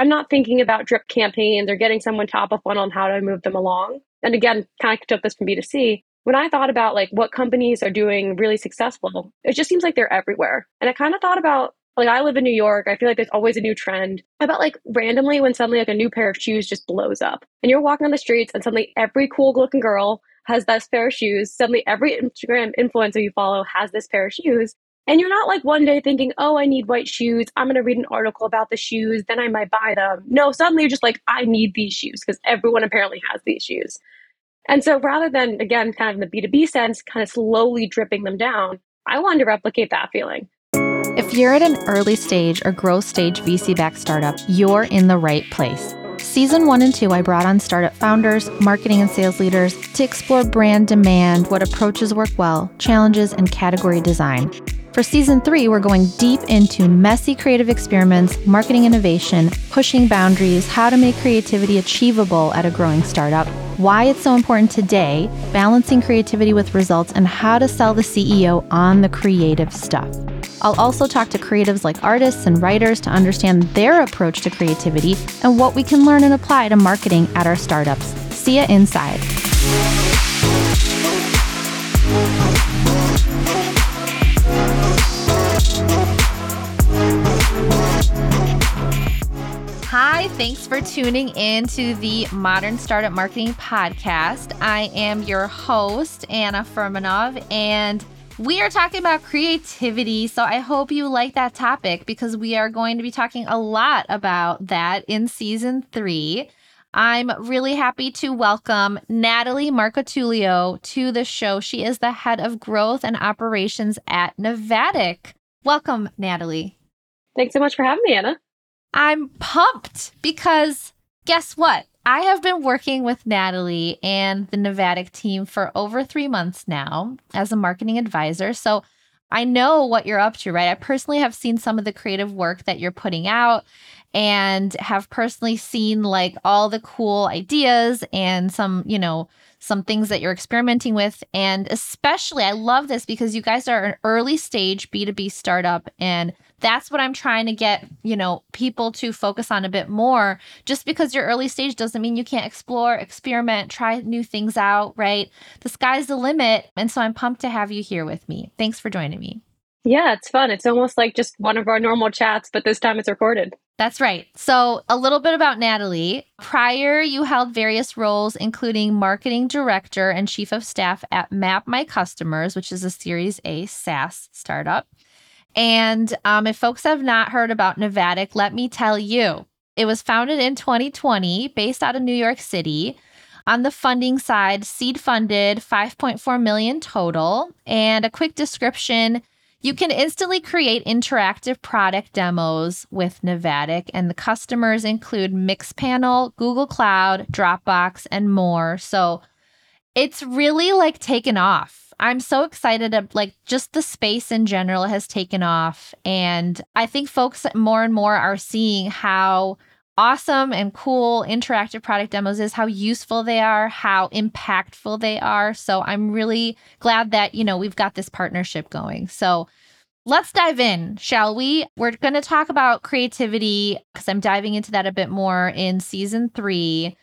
I'm not thinking about drip campaigns or getting someone top of funnel on how to move them along. And again, kind of took this from B2C. When I thought about like what companies are doing really successful, it just seems like they're everywhere. And I kind of thought about like I live in New York. I feel like there's always a new trend about like randomly when suddenly like a new pair of shoes just blows up and you're walking on the streets and suddenly every cool looking girl has this pair of shoes. Suddenly every Instagram influencer you follow has this pair of shoes. And you're not like one day thinking, oh, I need white shoes. I'm going to read an article about the shoes. Then I might buy them. No, suddenly you're just like, I need these shoes because everyone apparently has these shoes. And so rather than, again, kind of in the B2B sense, kind of slowly dripping them down, I wanted to replicate that feeling. If you're at an early stage or growth stage VC backed startup, you're in the right place. Season one and two, I brought on startup founders, marketing and sales leaders to explore brand demand, what approaches work well, challenges, and category design. For season three, we're going deep into messy creative experiments, marketing innovation, pushing boundaries, how to make creativity achievable at a growing startup, why it's so important today, balancing creativity with results, and how to sell the CEO on the creative stuff. I'll also talk to creatives like artists and writers to understand their approach to creativity and what we can learn and apply to marketing at our startups. See you inside. Hi, thanks for tuning in to the Modern Startup Marketing Podcast. I am your host, Anna Furmanov, and we are talking about creativity. So I hope you like that topic because we are going to be talking a lot about that in season three. I'm really happy to welcome Natalie Marcotullio to the show. She is the head of growth and operations at Navattic. Welcome, Natalie. Thanks so much for having me, Anna. I'm pumped because guess what? I have been working with Natalie and the Navattic team for over three months now as a marketing advisor. So I know what you're up to, right? I personally have seen some of the creative work that you're putting out and have personally seen like all the cool ideas and some, you know, some things that you're experimenting with. And especially, I love this because you guys are an early stage B2B startup and that's what I'm trying to get, you know, people to focus on a bit more. Just because you're early stage doesn't mean you can't explore, experiment, try new things out, right? The sky's the limit. And so I'm pumped to have you here with me. Thanks for joining me. Yeah, it's fun. It's almost like just one of our normal chats, but this time it's recorded. That's right. So, a little bit about Natalie. Prior, you held various roles, including marketing director and chief of staff at Map My Customers, which is a Series A SaaS startup. And um, if folks have not heard about Navattic, let me tell you, it was founded in 2020, based out of New York City. On the funding side, seed funded 5.4 million total. And a quick description you can instantly create interactive product demos with Navattic, and the customers include Mixpanel, Google Cloud, Dropbox, and more. So it's really like taken off I'm so excited of like just the space in general has taken off. And I think folks more and more are seeing how awesome and cool interactive product demos is, how useful they are, how impactful they are. So I'm really glad that, you know, we've got this partnership going. So let's dive in, shall we? We're going to talk about creativity because I'm diving into that a bit more in season three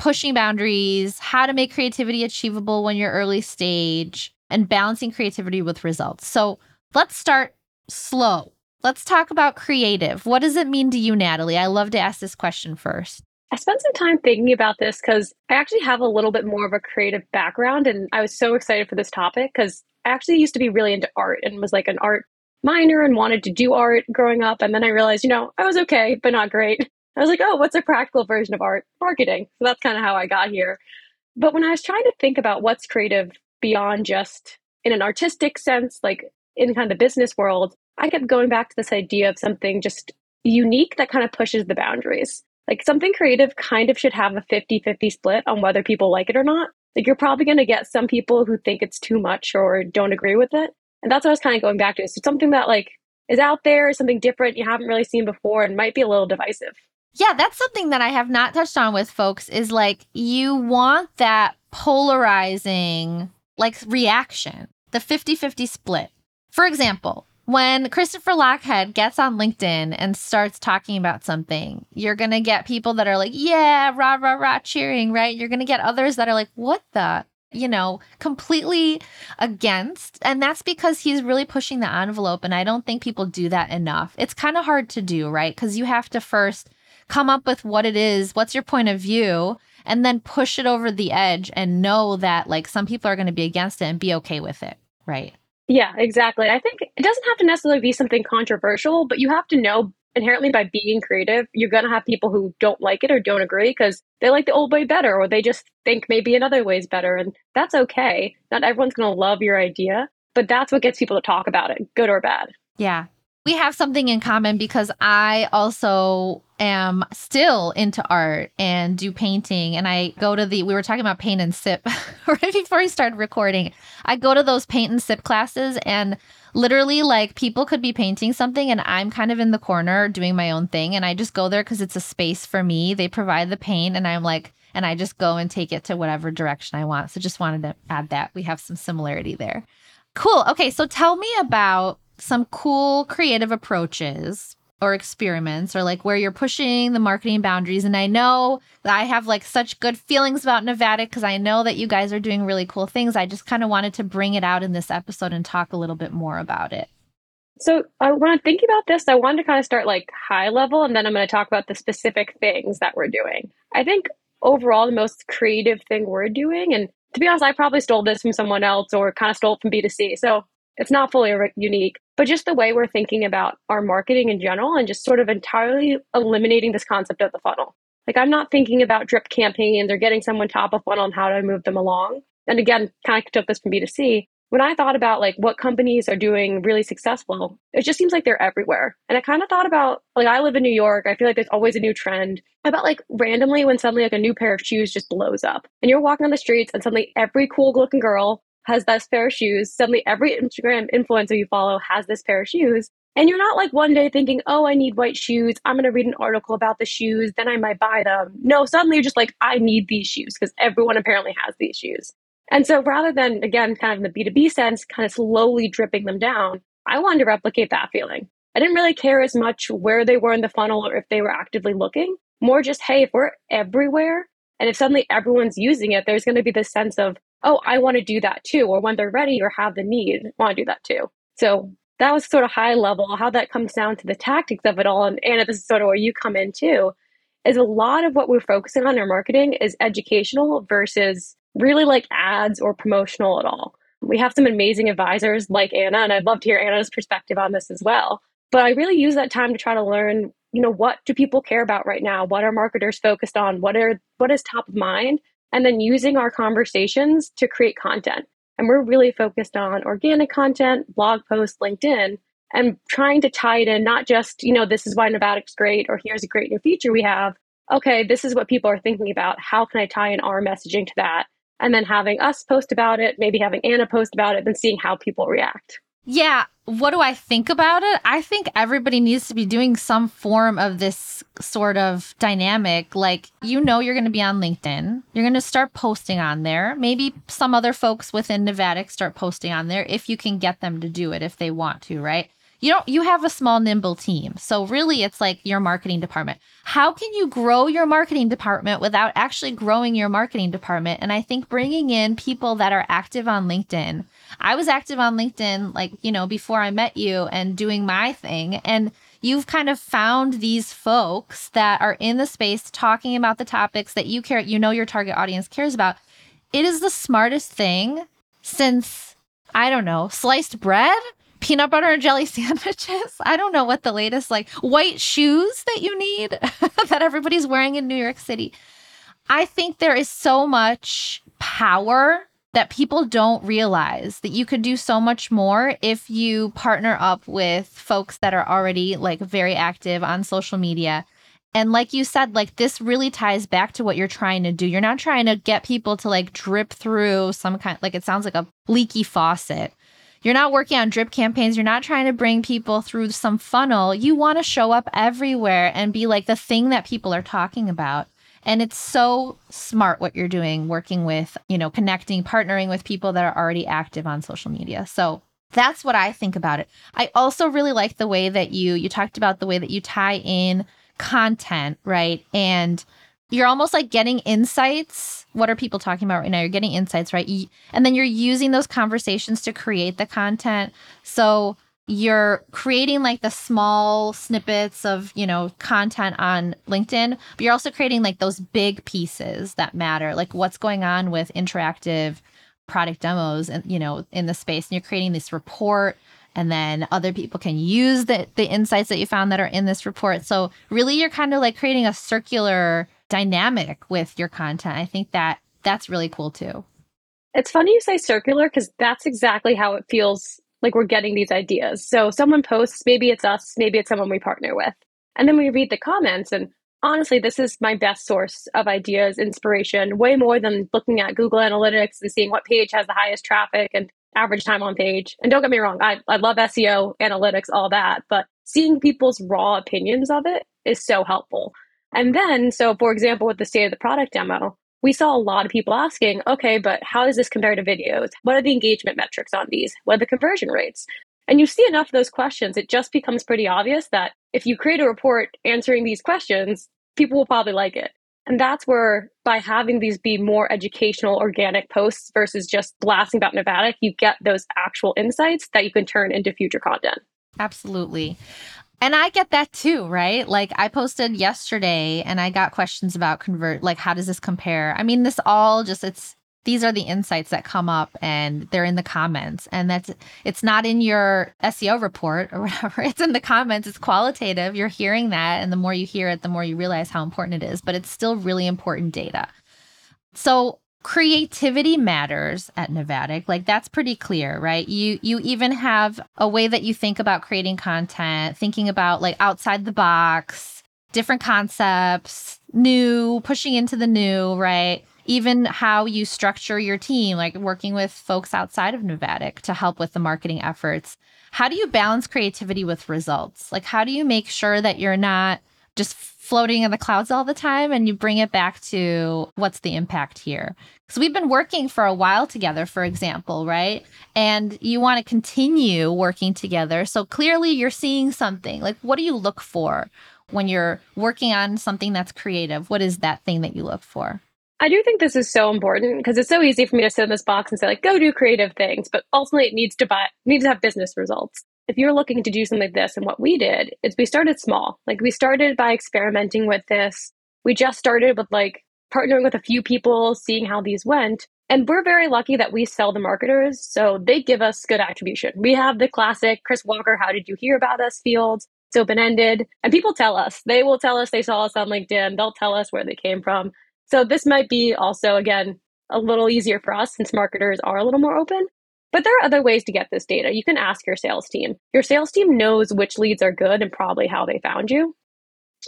pushing boundaries, how to make creativity achievable when you're early stage, and balancing creativity with results. So let's start slow. Let's talk about creative. What does it mean to you, Natalie? I love to ask this question first. I spent some time thinking about this because I actually have a little bit more of a creative background. And I was so excited for this topic because I actually used to be really into art and was like an art minor and wanted to do art growing up. And then I realized, you know, I was okay, but not great. I was like, oh, what's a practical version of art? Marketing. So that's kind of how I got here. But when I was trying to think about what's creative beyond just in an artistic sense, like in kind of the business world, I kept going back to this idea of something just unique that kind of pushes the boundaries. Like something creative kind of should have a 50 50 split on whether people like it or not. Like you're probably going to get some people who think it's too much or don't agree with it. And that's what I was kind of going back to. So something that like is out there, something different you haven't really seen before and might be a little divisive. Yeah, that's something that I have not touched on with folks is like you want that polarizing like reaction, the 50 50 split. For example, when Christopher Lochhead gets on LinkedIn and starts talking about something, you're going to get people that are like, yeah, rah, rah, rah, cheering, right? You're going to get others that are like, what the? You know, completely against. And that's because he's really pushing the envelope. And I don't think people do that enough. It's kind of hard to do, right? Because you have to first come up with what it is, what's your point of view, and then push it over the edge and know that like some people are going to be against it and be okay with it, right? Yeah, exactly. I think it doesn't have to necessarily be something controversial, but you have to know inherently by being creative, you're going to have people who don't like it or don't agree because they like the old way better or they just think maybe another way is better. And that's okay. Not everyone's going to love your idea, but that's what gets people to talk about it, good or bad. Yeah. We have something in common because I also am still into art and do painting. And I go to the, we were talking about paint and sip right before we started recording. I go to those paint and sip classes and literally like people could be painting something and I'm kind of in the corner doing my own thing. And I just go there because it's a space for me. They provide the paint and I'm like, and I just go and take it to whatever direction I want. So just wanted to add that. We have some similarity there. Cool. Okay. So tell me about some cool creative approaches or experiments or like where you're pushing the marketing boundaries. And I know that I have like such good feelings about Navattic because I know that you guys are doing really cool things. I just kind of wanted to bring it out in this episode and talk a little bit more about it. So I when I'm thinking about this, I wanted to kind of start like high level and then I'm going to talk about the specific things that we're doing. I think overall the most creative thing we're doing, and to be honest, I probably stole this from someone else or kind of stole it from B2C. So it's not fully unique, but just the way we're thinking about our marketing in general and just sort of entirely eliminating this concept of the funnel. Like I'm not thinking about drip campaigns or getting someone top of funnel and how to move them along. And again, kind of took this from B2C. When I thought about like what companies are doing really successful, it just seems like they're everywhere. And I kind of thought about like I live in New York. I feel like there's always a new trend. About like randomly when suddenly like a new pair of shoes just blows up and you're walking on the streets and suddenly every cool looking girl has this pair of shoes. Suddenly, every Instagram influencer you follow has this pair of shoes. And you're not like one day thinking, oh, I need white shoes. I'm going to read an article about the shoes. Then I might buy them. No, suddenly you're just like, I need these shoes because everyone apparently has these shoes. And so rather than, again, kind of in the B2B sense, kind of slowly dripping them down, I wanted to replicate that feeling. I didn't really care as much where they were in the funnel or if they were actively looking. More just, hey, if we're everywhere and if suddenly everyone's using it, there's going to be this sense of, oh, I want to do that too. Or when they're ready or have the need, want to do that too. So that was sort of high level. How that comes down to the tactics of it all. And Anna, this is sort of where you come in too, is a lot of what we're focusing on in our marketing is educational versus really like ads or promotional at all. We have some amazing advisors like Anna, and I'd love to hear Anna's perspective on this as well. But I really use that time to try to learn, you know, what do people care about right now? What are marketers focused on? What are what is top of mind? And then using our conversations to create content. And we're really focused on organic content, blog posts, LinkedIn, and trying to tie it in not just, you know, this is why Navattic's great or here's a great new feature we have. Okay, this is what people are thinking about. How can I tie in our messaging to that? And then having us post about it, maybe having Anna post about it, then seeing how people react. Yeah. What do I think about it? I think everybody needs to be doing some form of this sort of dynamic. Like, you know, you're going to be on LinkedIn. You're going to start posting on there. Maybe some other folks within Navattic start posting on there if you can get them to do it if they want to, right? You don't you have a small nimble team. So really it's like your marketing department. How can you grow your marketing department without actually growing your marketing department? And I think bringing in people that are active on LinkedIn I was active on LinkedIn, like, you know, before I met you and doing my thing. And you've kind of found these folks that are in the space talking about the topics that you care, you know, your target audience cares about. It is the smartest thing since, I don't know, sliced bread, peanut butter and jelly sandwiches. I don't know what the latest, like white shoes that you need that everybody's wearing in New York City. I think there is so much power that people don't realize that you could do so much more if you partner up with folks that are already like very active on social media. And like you said, like this really ties back to what you're trying to do. You're not trying to get people to like drip through some kind like it sounds like a leaky faucet. You're not working on drip campaigns. You're not trying to bring people through some funnel. You want to show up everywhere and be like the thing that people are talking about. And it's so smart what you're doing, working with, you know, connecting, partnering with people that are already active on social media. So That's what I think about it. I also really like the way that you you talked about the way that you tie in content, right? And you're almost like getting insights. What are people talking about right now? You're getting insights, right? And then you're using those conversations to create the content. So you're creating like the small snippets of, you know, content on LinkedIn, but you're also creating like those big pieces that matter, like what's going on with interactive product demos and you know in the space and you're creating this report and then other people can use the the insights that you found that are in this report. So really you're kind of like creating a circular dynamic with your content. I think that that's really cool too. It's funny you say circular because that's exactly how it feels like we're getting these ideas. So someone posts, maybe it's us, maybe it's someone we partner with. And then we read the comments and honestly, this is my best source of ideas, inspiration, way more than looking at Google Analytics and seeing what page has the highest traffic and average time on page. And don't get me wrong, I, I love SEO, analytics, all that, but seeing people's raw opinions of it is so helpful. And then, so for example, with the state of the product demo, we saw a lot of people asking, okay, but how does this compare to videos? What are the engagement metrics on these? What are the conversion rates? And you see enough of those questions, it just becomes pretty obvious that if you create a report answering these questions, people will probably like it. And that's where, by having these be more educational, organic posts versus just blasting about Navattic, you get those actual insights that you can turn into future content. Absolutely. And I get that too, right? Like I posted yesterday and I got questions about convert like how does this compare? I mean, this all just it's these are the insights that come up and they're in the comments and that's it's not in your SEO report or whatever. It's in the comments. It's qualitative. You're hearing that and the more you hear it, the more you realize how important it is, but it's still really important data. So creativity matters at Navattic. Like that's pretty clear, right? You you even have a way that you think about creating content, thinking about like outside the box, different concepts, new, pushing into the new, right? Even how you structure your team, like working with folks outside of Navattic to help with the marketing efforts. How do you balance creativity with results? Like how do you make sure that you're not just floating in the clouds all the time and you bring it back to what's the impact here. Because we've been working for a while together, for example, right? And you want to continue working together. So clearly you're seeing something. Like, what do you look for when you're working on something that's creative? What is that thing that you look for? I do think this is so important because it's so easy for me to sit in this box and say like, go do creative things, but ultimately it needs to buy needs to have business results if you're looking to do something like this and what we did is we started small. Like we started by experimenting with this. We just started with like partnering with a few people seeing how these went. And we're very lucky that we sell the marketers so they give us good attribution. We have the classic chris walker how did you hear about us fields it's open-ended and people tell us. They will tell us they saw us on linkedin. They'll tell us where they came from. So this might be also again a little easier for us since marketers are a little more open but there are other ways to get this data. You can ask your sales team. Your sales team knows which leads are good and probably how they found you.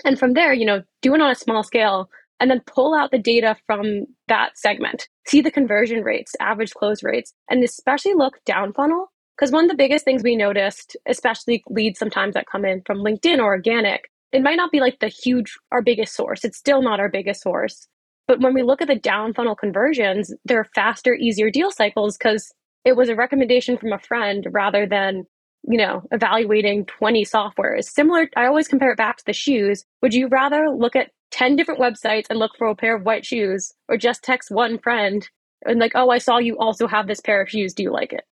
And from there, you know, do it on a small scale and then pull out the data from that segment. See the conversion rates, average close rates, and especially look down funnel. Because one of the biggest things we noticed, especially leads sometimes that come in from LinkedIn or organic, it might not be like the huge, our biggest source. It's still not our biggest source. But when we look at the down funnel conversions, they're faster, easier deal cycles because it was a recommendation from a friend rather than you know evaluating 20 softwares. Similar i always compare it back to the shoes. Would you rather look at 10 different websites and look for a pair of white shoes or just text one friend and like oh i saw you also have this pair of shoes. Do you like it?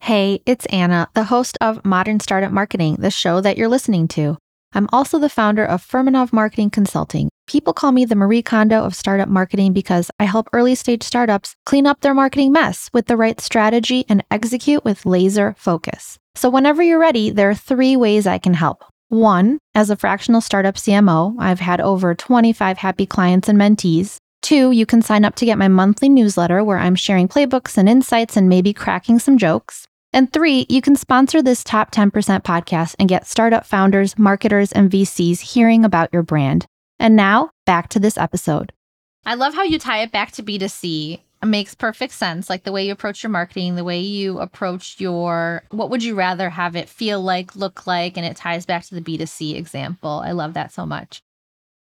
Hey it's anna the host of modern startup marketing the show that you're listening to i'm also the founder of Furmanov marketing consulting People call me the Marie Kondo of startup marketing because I help early stage startups clean up their marketing mess with the right strategy and execute with laser focus. So, whenever you're ready, there are three ways I can help. One, as a fractional startup CMO, I've had over 25 happy clients and mentees. Two, you can sign up to get my monthly newsletter where I'm sharing playbooks and insights and maybe cracking some jokes. And three, you can sponsor this top 10% podcast and get startup founders, marketers, and VCs hearing about your brand. And now back to this episode. I love how you tie it back to B2C. It makes perfect sense. Like the way you approach your marketing, the way you approach your what would you rather have it feel like, look like, and it ties back to the B2C example. I love that so much.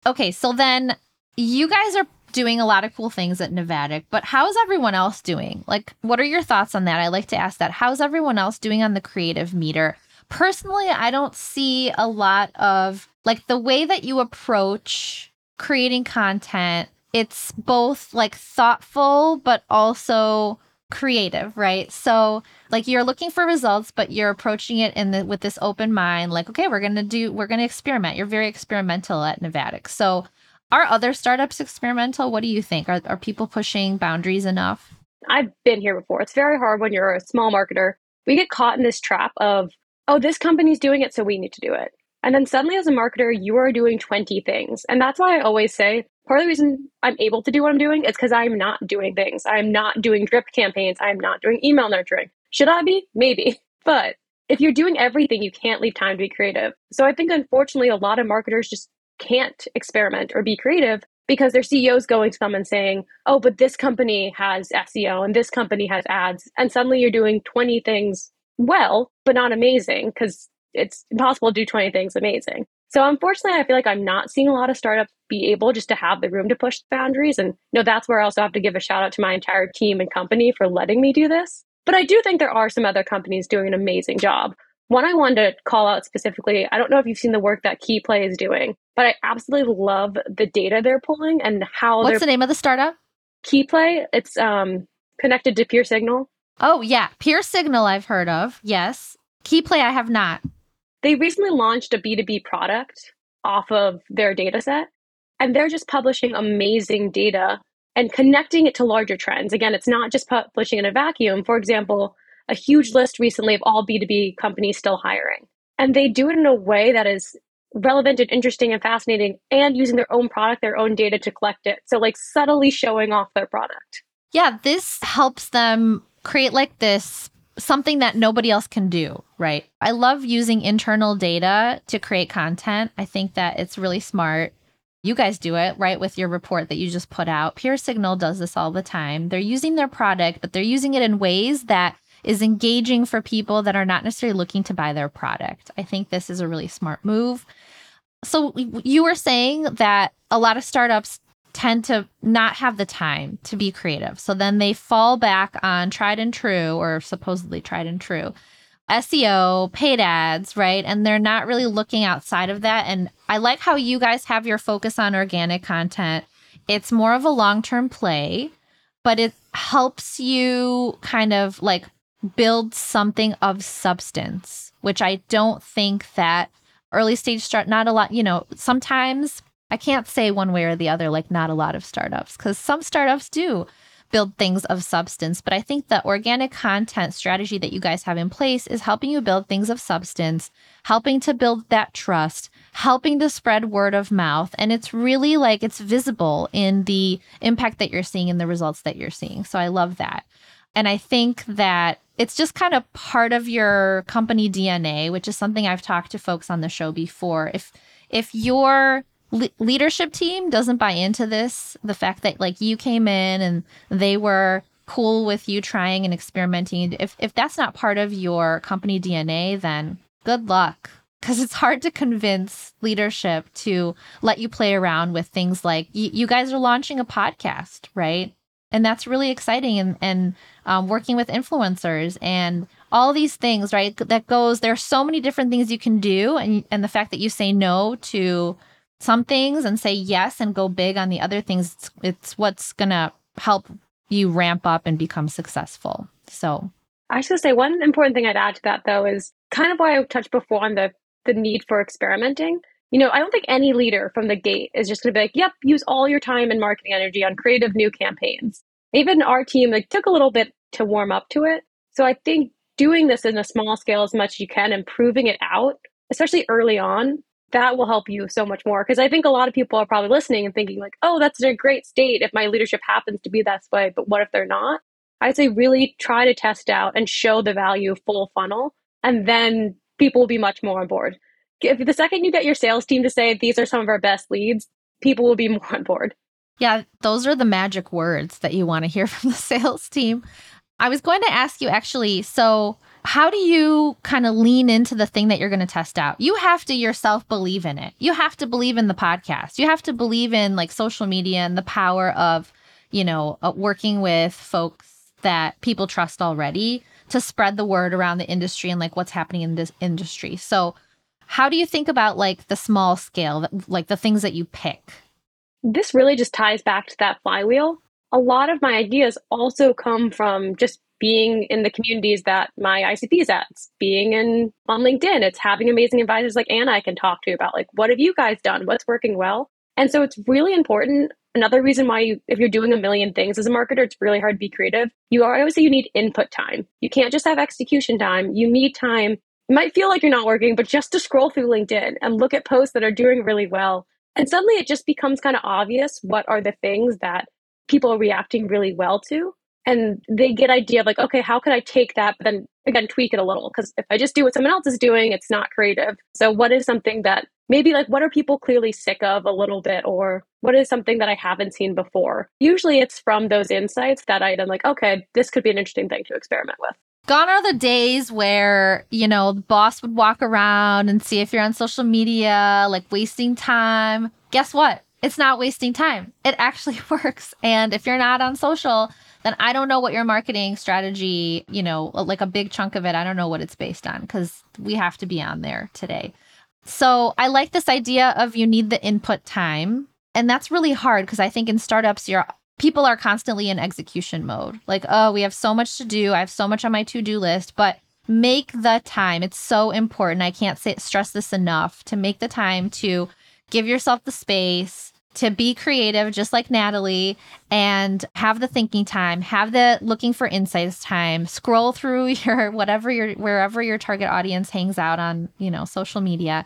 Okay, so then you guys are doing a lot of cool things at Navattic, but how's everyone else doing? Like, what are your thoughts on that? I like to ask that. How's everyone else doing on the creative meter? Personally, I don't see a lot of like the way that you approach creating content. It's both like thoughtful, but also creative, right? So like you're looking for results, but you're approaching it in the with this open mind, like, okay, we're gonna do we're gonna experiment. You're very experimental at Navattic. So are other startups experimental? What do you think? Are are people pushing boundaries enough? I've been here before. It's very hard when you're a small marketer. We get caught in this trap of, oh, this company's doing it, so we need to do it. And then suddenly, as a marketer, you are doing 20 things. And that's why I always say part of the reason I'm able to do what I'm doing is because I'm not doing things. I'm not doing drip campaigns. I'm not doing email nurturing. Should I be? Maybe. But if you're doing everything, you can't leave time to be creative. So I think, unfortunately, a lot of marketers just can't experiment or be creative because their CEO's going to them and saying, oh, but this company has SEO and this company has ads. And suddenly you're doing 20 things well, but not amazing because it's impossible to do 20 things amazing. So unfortunately, I feel like I'm not seeing a lot of startups be able just to have the room to push the boundaries. And you know, that's where I also have to give a shout out to my entire team and company for letting me do this. But I do think there are some other companies doing an amazing job. One I wanted to call out specifically, I don't know if you've seen the work that KeyPlay is doing, but I absolutely love the data they're pulling and how What's the name of the startup? KeyPlay. It's um, connected to PeerSignal. Oh, yeah. PeerSignal I've heard of. Yes. KeyPlay I have not. They recently launched a B2B product off of their data set, and they're just publishing amazing data and connecting it to larger trends. Again, it's not just publishing in a vacuum. For example, a huge list recently of all B2B companies still hiring. And they do it in a way that is relevant and interesting and fascinating and using their own product, their own data to collect it. So, like, subtly showing off their product. Yeah, this helps them create like this something that nobody else can do, right? I love using internal data to create content. I think that it's really smart. You guys do it, right? With your report that you just put out. Peer Signal does this all the time. They're using their product, but they're using it in ways that is engaging for people that are not necessarily looking to buy their product. I think this is a really smart move. So you were saying that a lot of startups tend to not have the time to be creative. So then they fall back on tried and true or supposedly tried and true SEO, paid ads, right? And they're not really looking outside of that. And I like how you guys have your focus on organic content. It's more of a long term play, but it helps you kind of like build something of substance, which I don't think that early stage start, not a lot, you know, sometimes I can't say one way or the other, like not a lot of startups, because some startups do build things of substance. But I think the organic content strategy that you guys have in place is helping you build things of substance, helping to build that trust, helping to spread word of mouth. And it's really like it's visible in the impact that you're seeing and the results that you're seeing. So I love that. And I think that it's just kind of part of your company DNA, which is something I've talked to folks on the show before. If if your le- leadership team doesn't buy into this, the fact that like you came in and they were cool with you trying and experimenting, if if that's not part of your company DNA, then good luck. Because it's hard to convince leadership to let you play around with things like you guys are launching a podcast, right? And that's really exciting and, and um, working with influencers and all these things right that goes there are so many different things you can do and and the fact that you say no to some things and say yes and go big on the other things it's, it's what's gonna help you ramp up and become successful. So. I should say one important thing i'd add to that though is kind of why i touched before on the the need for experimenting you know, I don't think any leader from the gate is just going to be like, yep, use all your time and marketing energy on creative new campaigns. Even our team like took a little bit to warm up to it. So I think doing this in a small scale as much as you can and proving it out, especially early on, that will help you so much more. Because I think a lot of people are probably listening and thinking like, oh, that's a great state if my leadership happens to be that way. But what if they're not? I'd say really try to test out and show the value full funnel, and then people will be much more on board if the second you get your sales team to say these are some of our best leads, people will be more on board. Yeah, those are the magic words that you want to hear from the sales team. I was going to ask you actually, so how do you kind of lean into the thing that you're going to test out? You have to yourself believe in it. You have to believe in the podcast. You have to believe in like social media and the power of, you know, uh, working with folks that people trust already to spread the word around the industry and like what's happening in this industry. So, how do you think about like the small scale, like the things that you pick? This really just ties back to that flywheel. A lot of my ideas also come from just being in the communities that my ICP is at, it's being in on LinkedIn. It's having amazing advisors like Anna I can talk to about like what have you guys done? What's working well? And so it's really important. Another reason why you, if you're doing a million things as a marketer, it's really hard to be creative. You are obviously you need input time. You can't just have execution time. You need time. Might feel like you're not working, but just to scroll through LinkedIn and look at posts that are doing really well. And suddenly it just becomes kind of obvious what are the things that people are reacting really well to. And they get idea of like okay how can i take that but then again tweak it a little. Because if i just do what someone else is doing it's not creative. So what is something that maybe like what are people clearly sick of a little bit? Or what is something that i haven't seen before? Usually it's from those insights that i then like okay this could be an interesting thing to experiment with gone are the days where you know the boss would walk around and see if you're on social media like wasting time guess what it's not wasting time it actually works and if you're not on social then I don't know what your marketing strategy, you know, like a big chunk of it, I don't know what it's based on because we have to be on there today. So I like this idea of you need the input time. And that's really hard because I think in startups, you're people are constantly in execution mode. Like, oh, we have so much to do. I have so much on my to-do list, but make the time. It's so important. I can't say stress this enough to make the time to give yourself the space to be creative, just like Natalie, and have the thinking time, have the looking for insights time, scroll through your whatever your wherever your target audience hangs out on, you know, social media.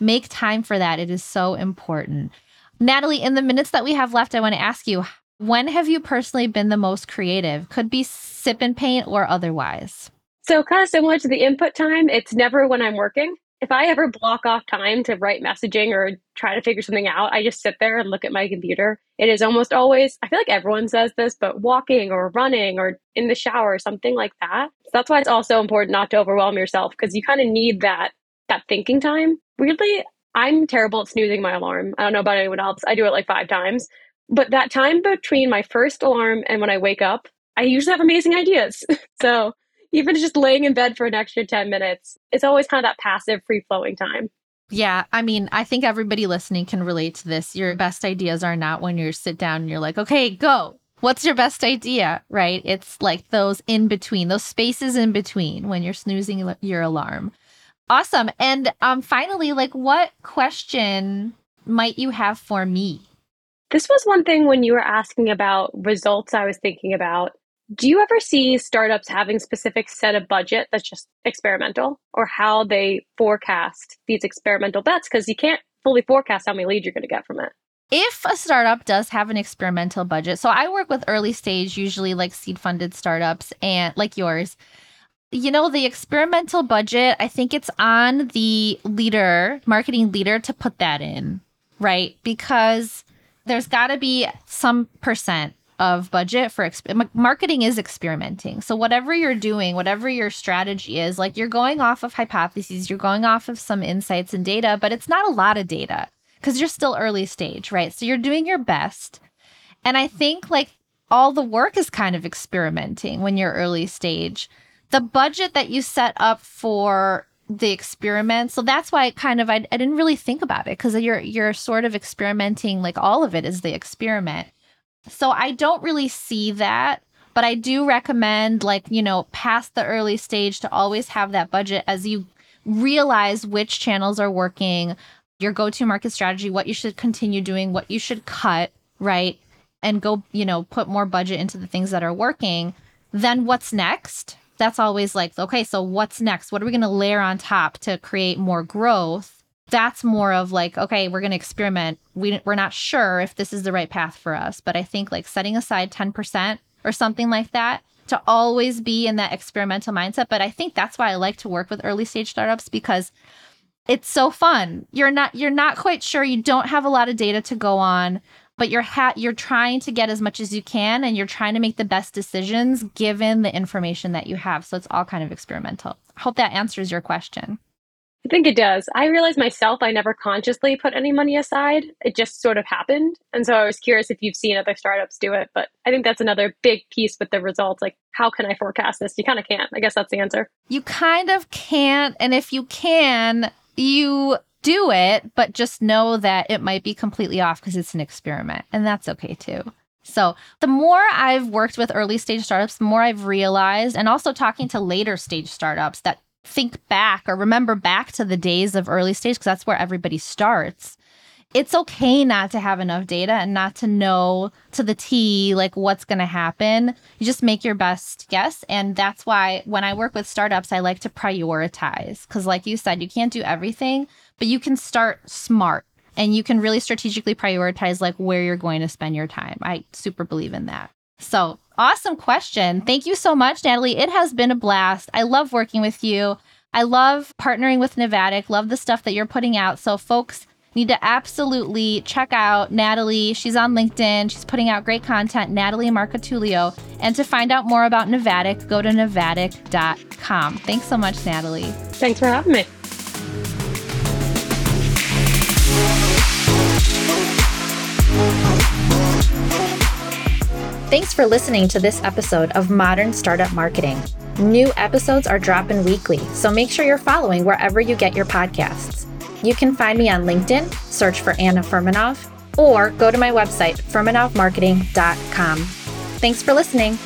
Make time for that. It is so important. Natalie, in the minutes that we have left, I want to ask you when have you personally been the most creative? Could be sip and paint or otherwise. So, kind of similar to the input time, it's never when I'm working if I ever block off time to write messaging or try to figure something out, I just sit there and look at my computer. It is almost always, I feel like everyone says this, but walking or running or in the shower or something like that. So that's why it's also important not to overwhelm yourself because you kind of need that that thinking time. Weirdly, I'm terrible at snoozing my alarm. I don't know about anyone else. I do it like five times. But that time between my first alarm and when I wake up, I usually have amazing ideas. so even just laying in bed for an extra 10 minutes, it's always kind of that passive, free flowing time. Yeah, I mean, I think everybody listening can relate to this. Your best ideas are not when you sit down and you're like, okay, go. What's your best idea? Right? It's like those in between, those spaces in between when you're snoozing your alarm. Awesome. And um finally, like what question might you have for me? This was one thing when you were asking about results I was thinking about do you ever see startups having specific set of budget that's just experimental or how they forecast these experimental bets? Because you can't fully forecast how many leads you're going to get from it. If a startup does have an experimental budget, so I work with early stage, usually like seed funded startups and like yours. You know, the experimental budget, I think it's on the leader, marketing leader to put that in, right? Because there's got to be some percent of budget for exp- marketing is experimenting. So whatever you're doing, whatever your strategy is, like you're going off of hypotheses, you're going off of some insights and data, but it's not a lot of data because you're still early stage, right? So you're doing your best. And I think like all the work is kind of experimenting when you're early stage. The budget that you set up for the experiment. So that's why kind of I, I didn't really think about it because you're you're sort of experimenting like all of it is the experiment. So I don't really see that, but I do recommend, like, you know, past the early stage to always have that budget as you realize which channels are working, your go to market strategy, what you should continue doing, what you should cut, right? And go, you know, put more budget into the things that are working. Then what's next? That's always like, okay, so what's next? What are we going to layer on top to create more growth? that's more of like okay we're going to experiment. We, we're not sure if this is the right path for us but i think like setting aside 10% or something like that to always be in that experimental mindset. But i think that's why i like to work with early stage startups because it's so fun. You're not you're not quite sure. You don't have a lot of data to go on but you're ha- you're trying to get as much as you can and you're trying to make the best decisions given the information that you have so it's all kind of experimental Hope that answers your question. I think it does. I realize myself, I never consciously put any money aside. It just sort of happened. And so I was curious if you've seen other startups do it. But I think that's another big piece with the results. Like, how can I forecast this? You kind of can't. I guess that's the answer. You kind of can't. And if you can, you do it, but just know that it might be completely off because it's an experiment. And that's okay too. So, the more I've worked with early stage startups, the more I've realized, and also talking to later stage startups that think back or remember back to the days of early stage, because that's where everybody starts. It's okay not to have enough data and not to know to the T like what's going to happen. You just make your best guess. And that's why when I work with startups, I like to prioritize. Because, like you said, you can't do everything, but you can start smart and you can really strategically prioritize like where you're going to spend your time. I super believe in that. So, awesome question. Thank you so much, Natalie. It has been a blast. I love working with you. I love partnering with Navattic. Love the stuff that you're putting out. So, folks need to absolutely check out Natalie. She's on LinkedIn. She's putting out great content, Natalie Marcotullio. And to find out more about Navattic, go to navattic.com. Thanks so much, Natalie. Thanks for having me. Thanks for listening to this episode of Modern Startup Marketing. New episodes are dropping weekly, so make sure you're following wherever you get your podcasts. You can find me on LinkedIn, search for Anna Furmanov, or go to my website, furmanovmarketing.com. Thanks for listening.